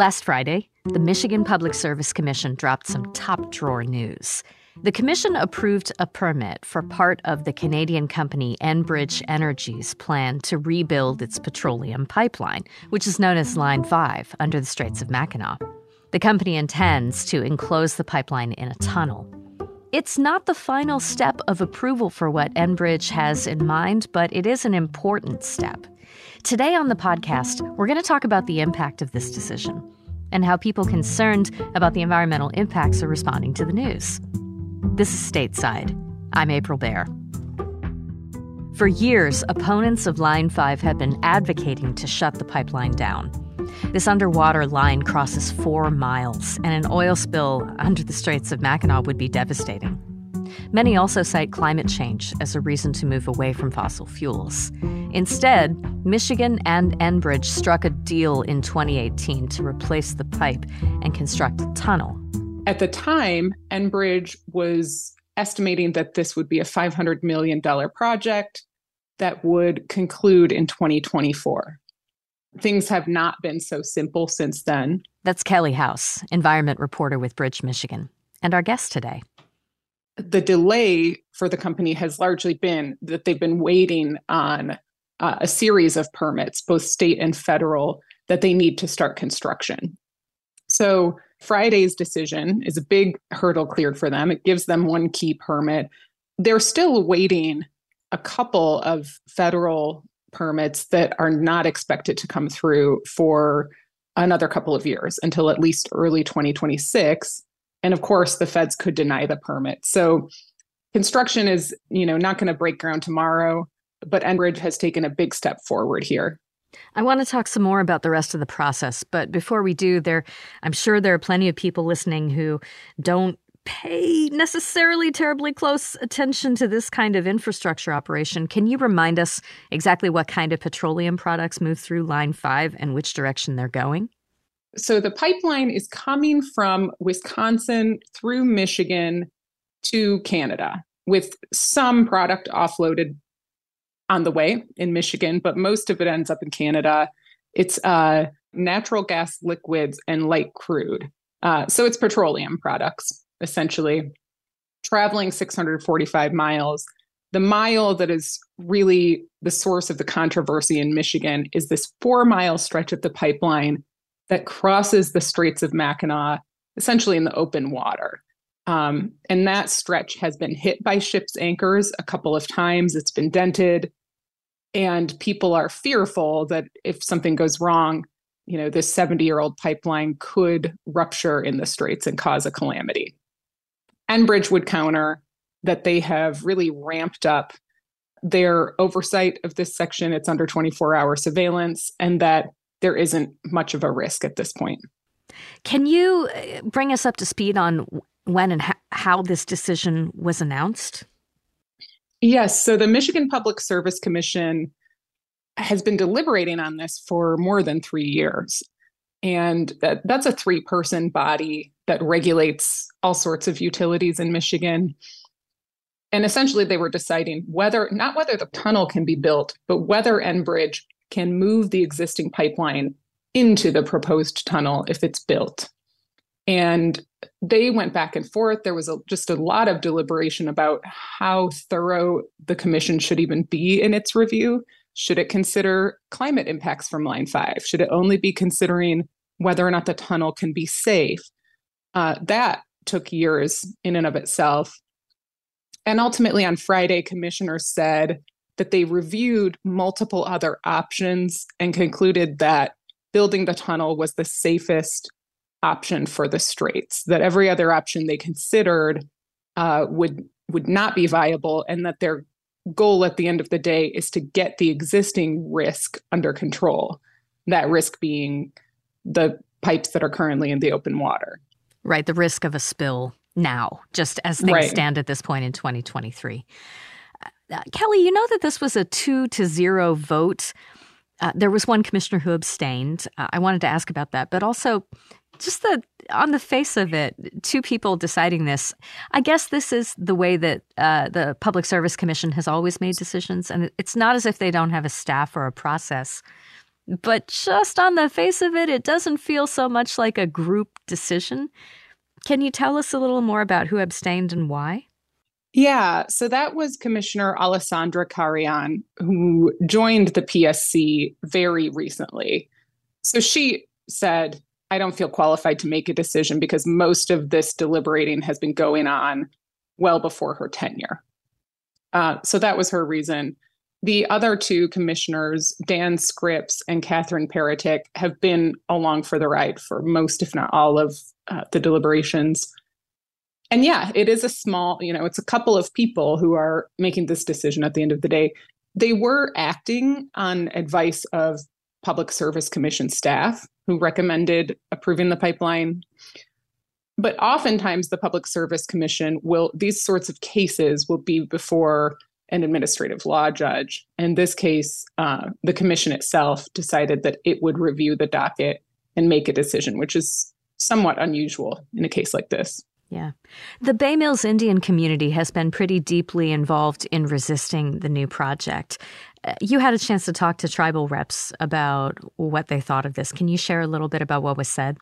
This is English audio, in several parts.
Last Friday, the Michigan Public Service Commission dropped some top drawer news. The commission approved a permit for part of the Canadian company Enbridge Energy's plan to rebuild its petroleum pipeline, which is known as Line 5 under the Straits of Mackinac. The company intends to enclose the pipeline in a tunnel. It's not the final step of approval for what Enbridge has in mind, but it is an important step. Today on the podcast, we're going to talk about the impact of this decision and how people concerned about the environmental impacts are responding to the news. This is Stateside. I'm April Baer. For years, opponents of Line 5 have been advocating to shut the pipeline down. This underwater line crosses four miles, and an oil spill under the Straits of Mackinac would be devastating. Many also cite climate change as a reason to move away from fossil fuels. Instead, Michigan and Enbridge struck a deal in 2018 to replace the pipe and construct a tunnel. At the time, Enbridge was estimating that this would be a $500 million project that would conclude in 2024. Things have not been so simple since then. That's Kelly House, environment reporter with Bridge, Michigan, and our guest today the delay for the company has largely been that they've been waiting on uh, a series of permits, both state and federal, that they need to start construction. So Friday's decision is a big hurdle cleared for them. It gives them one key permit. They're still waiting a couple of federal permits that are not expected to come through for another couple of years until at least early 2026 and of course the feds could deny the permit so construction is you know not going to break ground tomorrow but enbridge has taken a big step forward here I want to talk some more about the rest of the process, but before we do, there I'm sure there are plenty of people listening who don't pay necessarily terribly close attention to this kind of infrastructure operation. Can you remind us exactly what kind of petroleum products move through line 5 and which direction they're going? So the pipeline is coming from Wisconsin through Michigan to Canada with some product offloaded on the way in Michigan, but most of it ends up in Canada. It's uh, natural gas liquids and light crude. Uh, so it's petroleum products, essentially, traveling 645 miles. The mile that is really the source of the controversy in Michigan is this four mile stretch of the pipeline that crosses the Straits of Mackinac, essentially in the open water. Um, and that stretch has been hit by ships' anchors a couple of times. It's been dented. And people are fearful that if something goes wrong, you know, this 70 year old pipeline could rupture in the straits and cause a calamity. Enbridge would counter that they have really ramped up their oversight of this section. It's under 24 hour surveillance, and that there isn't much of a risk at this point. Can you uh, bring us up to speed on when and how this decision was announced? Yes. So the Michigan Public Service Commission has been deliberating on this for more than three years. And that, that's a three person body that regulates all sorts of utilities in Michigan. And essentially, they were deciding whether, not whether the tunnel can be built, but whether Enbridge can move the existing pipeline into the proposed tunnel if it's built. And they went back and forth. There was a, just a lot of deliberation about how thorough the commission should even be in its review. Should it consider climate impacts from Line 5? Should it only be considering whether or not the tunnel can be safe? Uh, that took years in and of itself. And ultimately, on Friday, commissioners said that they reviewed multiple other options and concluded that building the tunnel was the safest option for the straits that every other option they considered uh, would would not be viable and that their goal at the end of the day is to get the existing risk under control that risk being the pipes that are currently in the open water right the risk of a spill now just as things right. stand at this point in 2023 uh, Kelly, you know that this was a two to zero vote. Uh, there was one commissioner who abstained. Uh, I wanted to ask about that, but also just the on the face of it, two people deciding this. I guess this is the way that uh, the Public Service Commission has always made decisions, and it's not as if they don't have a staff or a process. but just on the face of it, it doesn't feel so much like a group decision. Can you tell us a little more about who abstained and why? Yeah, so that was Commissioner Alessandra Carreon, who joined the PSC very recently. So she said, I don't feel qualified to make a decision because most of this deliberating has been going on well before her tenure. Uh, so that was her reason. The other two commissioners, Dan Scripps and Katherine Peretick, have been along for the ride for most, if not all, of uh, the deliberations. And yeah, it is a small, you know, it's a couple of people who are making this decision at the end of the day. They were acting on advice of Public Service Commission staff who recommended approving the pipeline. But oftentimes, the Public Service Commission will, these sorts of cases will be before an administrative law judge. In this case, uh, the commission itself decided that it would review the docket and make a decision, which is somewhat unusual in a case like this. Yeah. The Bay Mills Indian community has been pretty deeply involved in resisting the new project. Uh, you had a chance to talk to tribal reps about what they thought of this. Can you share a little bit about what was said?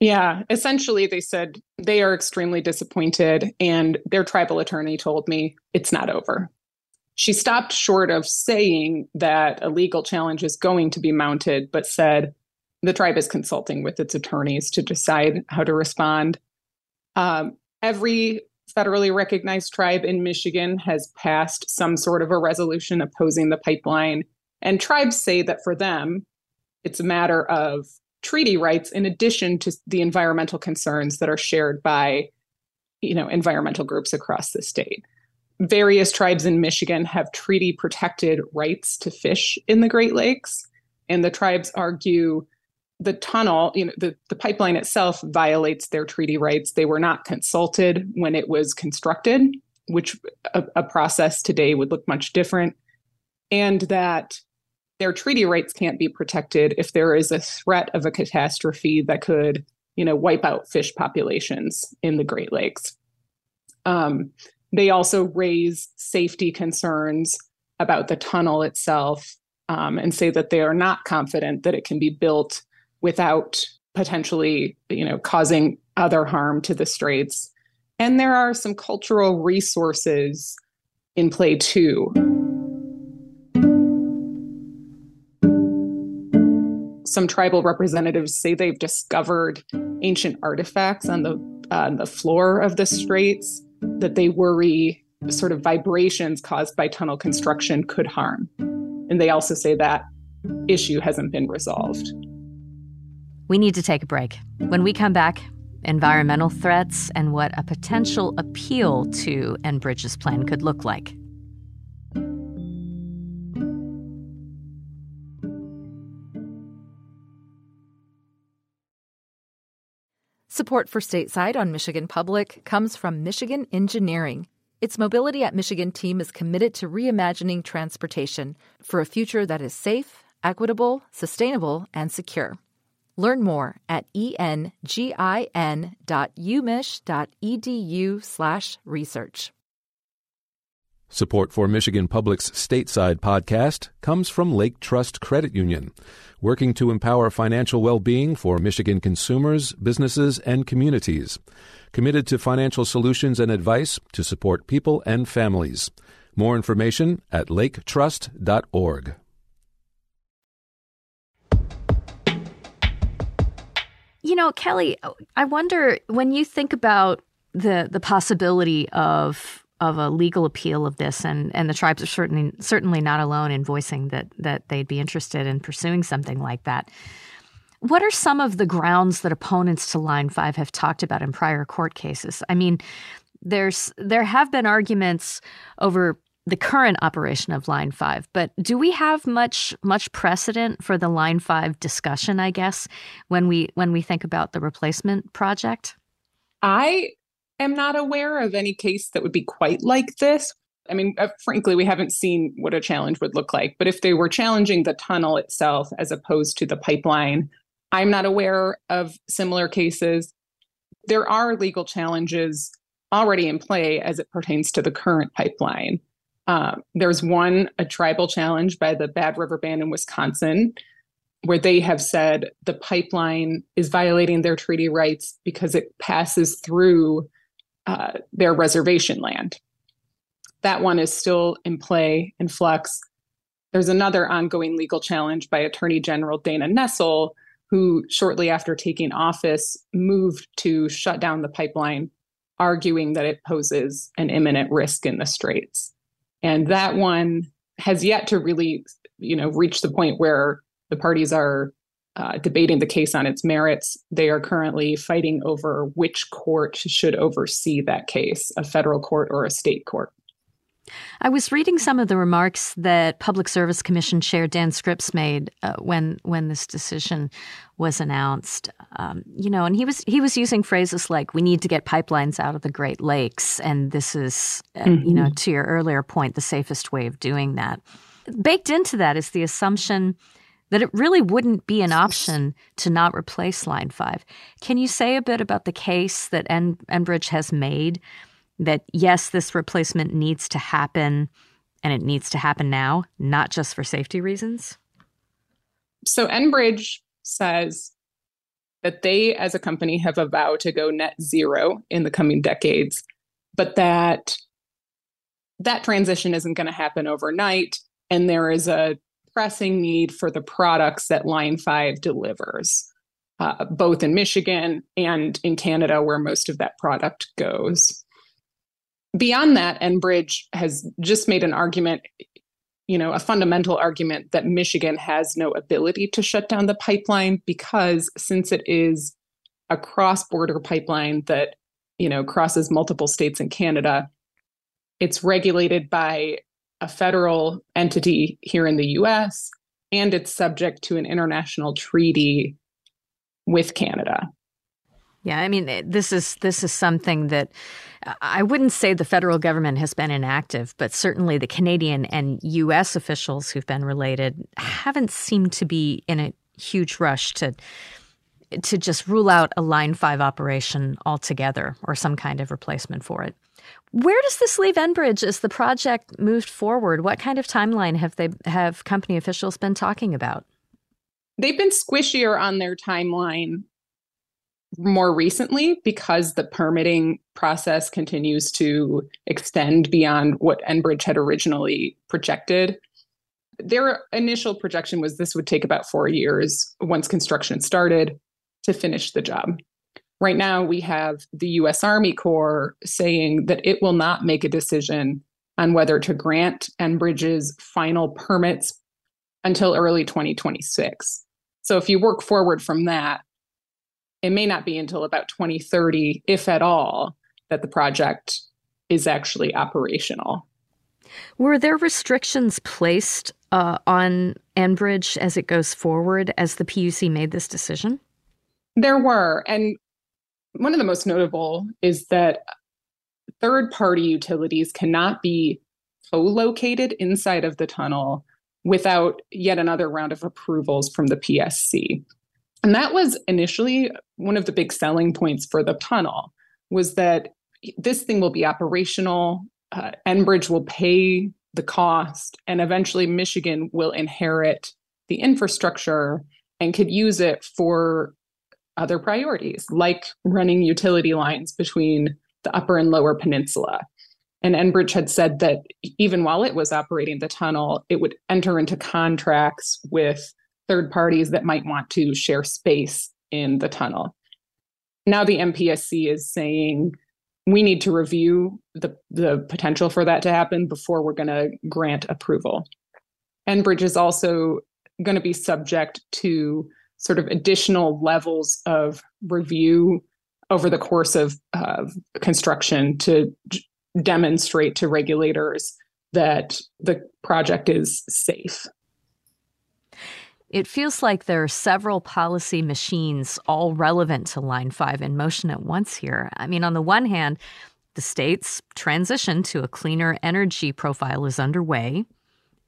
Yeah, essentially, they said they are extremely disappointed, and their tribal attorney told me it's not over. She stopped short of saying that a legal challenge is going to be mounted, but said the tribe is consulting with its attorneys to decide how to respond. Um, every federally recognized tribe in Michigan has passed some sort of a resolution opposing the pipeline. And tribes say that for them, it's a matter of treaty rights in addition to the environmental concerns that are shared by you know environmental groups across the state various tribes in michigan have treaty protected rights to fish in the great lakes and the tribes argue the tunnel, you know, the, the pipeline itself violates their treaty rights. They were not consulted when it was constructed, which a, a process today would look much different. And that their treaty rights can't be protected if there is a threat of a catastrophe that could, you know, wipe out fish populations in the Great Lakes. Um, they also raise safety concerns about the tunnel itself um, and say that they are not confident that it can be built without potentially, you know, causing other harm to the straits. And there are some cultural resources in play too. Some tribal representatives say they've discovered ancient artifacts on the uh, the floor of the straits that they worry sort of vibrations caused by tunnel construction could harm. And they also say that issue hasn't been resolved. We need to take a break. When we come back, environmental threats and what a potential appeal to Enbridge's plan could look like. Support for Stateside on Michigan Public comes from Michigan Engineering. Its Mobility at Michigan team is committed to reimagining transportation for a future that is safe, equitable, sustainable, and secure. Learn more at engin.umich.edu slash research. Support for Michigan Public's Stateside podcast comes from Lake Trust Credit Union, working to empower financial well-being for Michigan consumers, businesses, and communities. Committed to financial solutions and advice to support people and families. More information at laketrust.org. You know, Kelly, I wonder when you think about the the possibility of of a legal appeal of this, and, and the tribes are certainly certainly not alone in voicing that that they'd be interested in pursuing something like that. What are some of the grounds that opponents to Line Five have talked about in prior court cases? I mean, there's there have been arguments over the current operation of Line 5. But do we have much much precedent for the Line 5 discussion, I guess, when we when we think about the replacement project? I am not aware of any case that would be quite like this. I mean, uh, frankly, we haven't seen what a challenge would look like. But if they were challenging the tunnel itself as opposed to the pipeline, I'm not aware of similar cases. There are legal challenges already in play as it pertains to the current pipeline. Um, there's one, a tribal challenge by the Bad River Band in Wisconsin where they have said the pipeline is violating their treaty rights because it passes through uh, their reservation land. That one is still in play, in flux. There's another ongoing legal challenge by Attorney General Dana Nessel, who shortly after taking office moved to shut down the pipeline, arguing that it poses an imminent risk in the straits. And that one has yet to really, you know, reach the point where the parties are uh, debating the case on its merits. They are currently fighting over which court should oversee that case, a federal court or a state court. I was reading some of the remarks that Public Service Commission Chair Dan Scripps made uh, when when this decision was announced. Um, you know, and he was he was using phrases like "we need to get pipelines out of the Great Lakes," and this is, uh, mm-hmm. you know, mm-hmm. to your earlier point, the safest way of doing that. Baked into that is the assumption that it really wouldn't be an option to not replace Line 5. Can you say a bit about the case that en- Enbridge has made that yes, this replacement needs to happen and it needs to happen now, not just for safety reasons? So Enbridge says that they, as a company, have a vow to go net zero in the coming decades, but that that transition isn't going to happen overnight. And there is a pressing need for the products that Line 5 delivers, uh, both in Michigan and in Canada, where most of that product goes beyond that, Enbridge has just made an argument, you know, a fundamental argument that Michigan has no ability to shut down the pipeline because since it is a cross-border pipeline that, you know, crosses multiple states in Canada, it's regulated by a federal entity here in the US and it's subject to an international treaty with Canada. Yeah, I mean eh, this is this is something that uh, I wouldn't say the federal government has been inactive, but certainly the Canadian and US officials who've been related haven't seemed to be in a huge rush to to just rule out a line 5 operation altogether or some kind of replacement for it. Where does this leave Enbridge as the project moved forward? What kind of timeline have they have company officials been talking about? They've been squishier on their timeline more recently because the permitting process continues to extend beyond what Enbridge had originally projected. Their initial projection was this would take about four years once construction started to finish the job. Right now, we have the US Army Corps saying that it will not make a decision on whether to grant Enbridge's final permits until early 2026. So if you work forward from that, it may not be until about 2030, if at all, that the project is actually operational. Were there restrictions placed uh, on Enbridge as it goes forward as the PUC made this decision? There were. And one of the most notable is that third party utilities cannot be co located inside of the tunnel without yet another round of approvals from the PSC. And that was initially one of the big selling points for the tunnel was that this thing will be operational. Uh, Enbridge will pay the cost, and eventually Michigan will inherit the infrastructure and could use it for other priorities, like running utility lines between the upper and lower peninsula. And Enbridge had said that even while it was operating the tunnel, it would enter into contracts with third parties that might want to share space in the tunnel. Now the MPSC is saying we need to review the, the potential for that to happen before we're going to grant approval. Enbridge is also going to be subject to sort of additional levels of review over the course of, of construction to demonstrate to regulators that the project is safe. It feels like there are several policy machines all relevant to Line 5 in motion at once here. I mean, on the one hand, the state's transition to a cleaner energy profile is underway.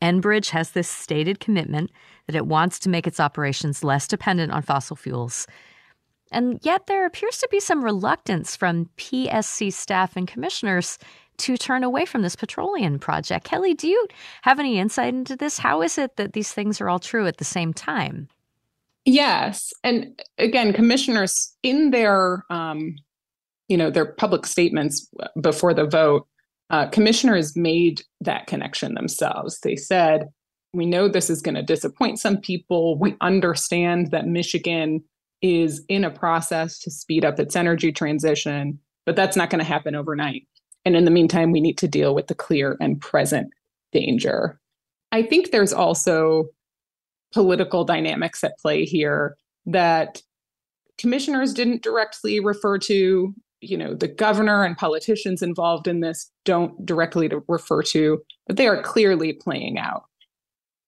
Enbridge has this stated commitment that it wants to make its operations less dependent on fossil fuels. And yet, there appears to be some reluctance from PSC staff and commissioners to turn away from this petroleum project. Kelly, do you have any insight into this? How is it that these things are all true at the same time? Yes, and again, commissioners in their um, you know their public statements before the vote, uh, commissioners made that connection themselves. They said, "We know this is going to disappoint some people. We understand that Michigan is in a process to speed up its energy transition, but that's not going to happen overnight. And in the meantime, we need to deal with the clear and present danger." I think there's also political dynamics at play here that commissioners didn't directly refer to. You know the governor and politicians involved in this don't directly refer to but they are clearly playing out.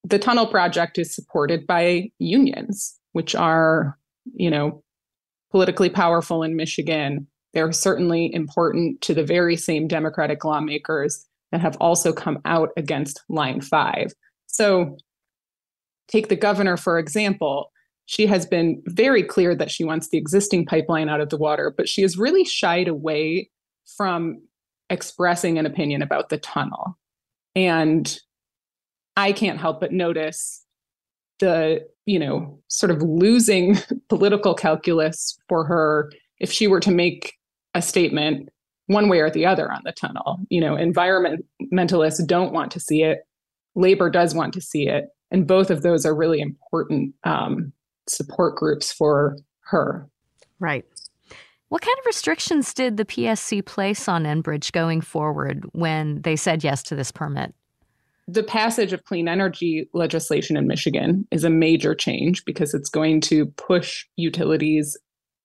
The tunnel project is supported by unions which are you know politically powerful in michigan they're certainly important to the very same democratic lawmakers that have also come out against line 5 so Take the governor, for example. She has been very clear that she wants the existing pipeline out of the water, but she has really shied away from expressing an opinion about the tunnel. And I can't help but notice the, you know, sort of losing political calculus for her if she were to make a statement one way or the other on the tunnel. You know, environmentalists don't want to see it, labor does want to see it and both of those are really important um, support groups for her. Right. What kind of restrictions did the PSC place on Enbridge going forward when they said yes to this permit? The passage of clean energy legislation in Michigan is a major change because it's going to push utilities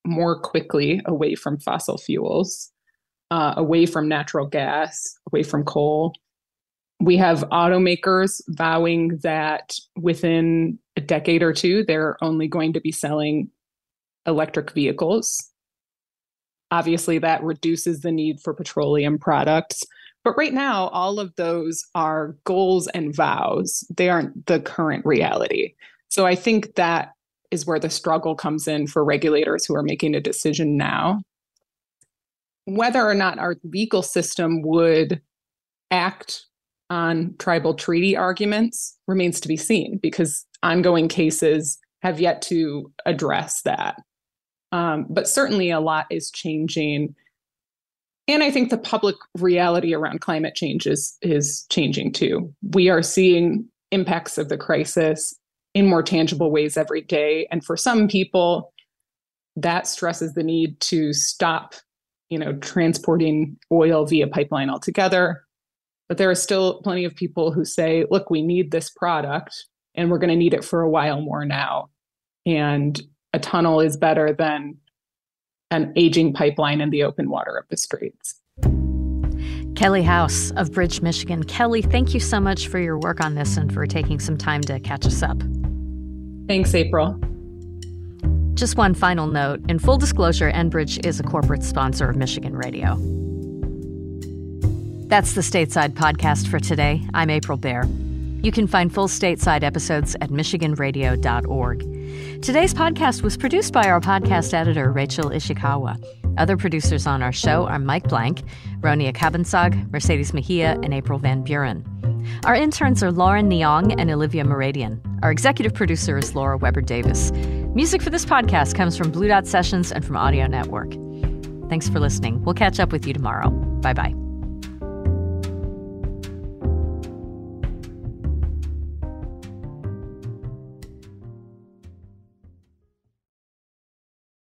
more quickly away from fossil fuels, uh, away from natural gas, away from coal, we have automakers vowing that within a decade or two, they're only going to be selling electric vehicles. Obviously, that reduces the need for petroleum products. But right now, all of those are goals and vows. They aren't the current reality. So I think that is where the struggle comes in for regulators who are making a decision now. Whether or not our legal system would act on tribal treaty arguments remains to be seen because ongoing cases have yet to address that. Um, but certainly a lot is changing. And I think the public reality around climate change is, is changing too. We are seeing impacts of the crisis in more tangible ways every day. And for some people, that stresses the need to stop, you know, transporting oil via pipeline altogether but there are still plenty of people who say, look, we need this product and we're going to need it for a while more now. And a tunnel is better than an aging pipeline in the open water of the streets. Kelly House of Bridge, Michigan. Kelly, thank you so much for your work on this and for taking some time to catch us up. Thanks, April. Just one final note. In full disclosure, Enbridge is a corporate sponsor of Michigan Radio. That's the Stateside podcast for today. I'm April Baer. You can find full stateside episodes at MichiganRadio.org. Today's podcast was produced by our podcast editor, Rachel Ishikawa. Other producers on our show are Mike Blank, Ronia Cabansag, Mercedes Mejia, and April Van Buren. Our interns are Lauren Neong and Olivia Moradian. Our executive producer is Laura Weber Davis. Music for this podcast comes from Blue Dot Sessions and from Audio Network. Thanks for listening. We'll catch up with you tomorrow. Bye bye.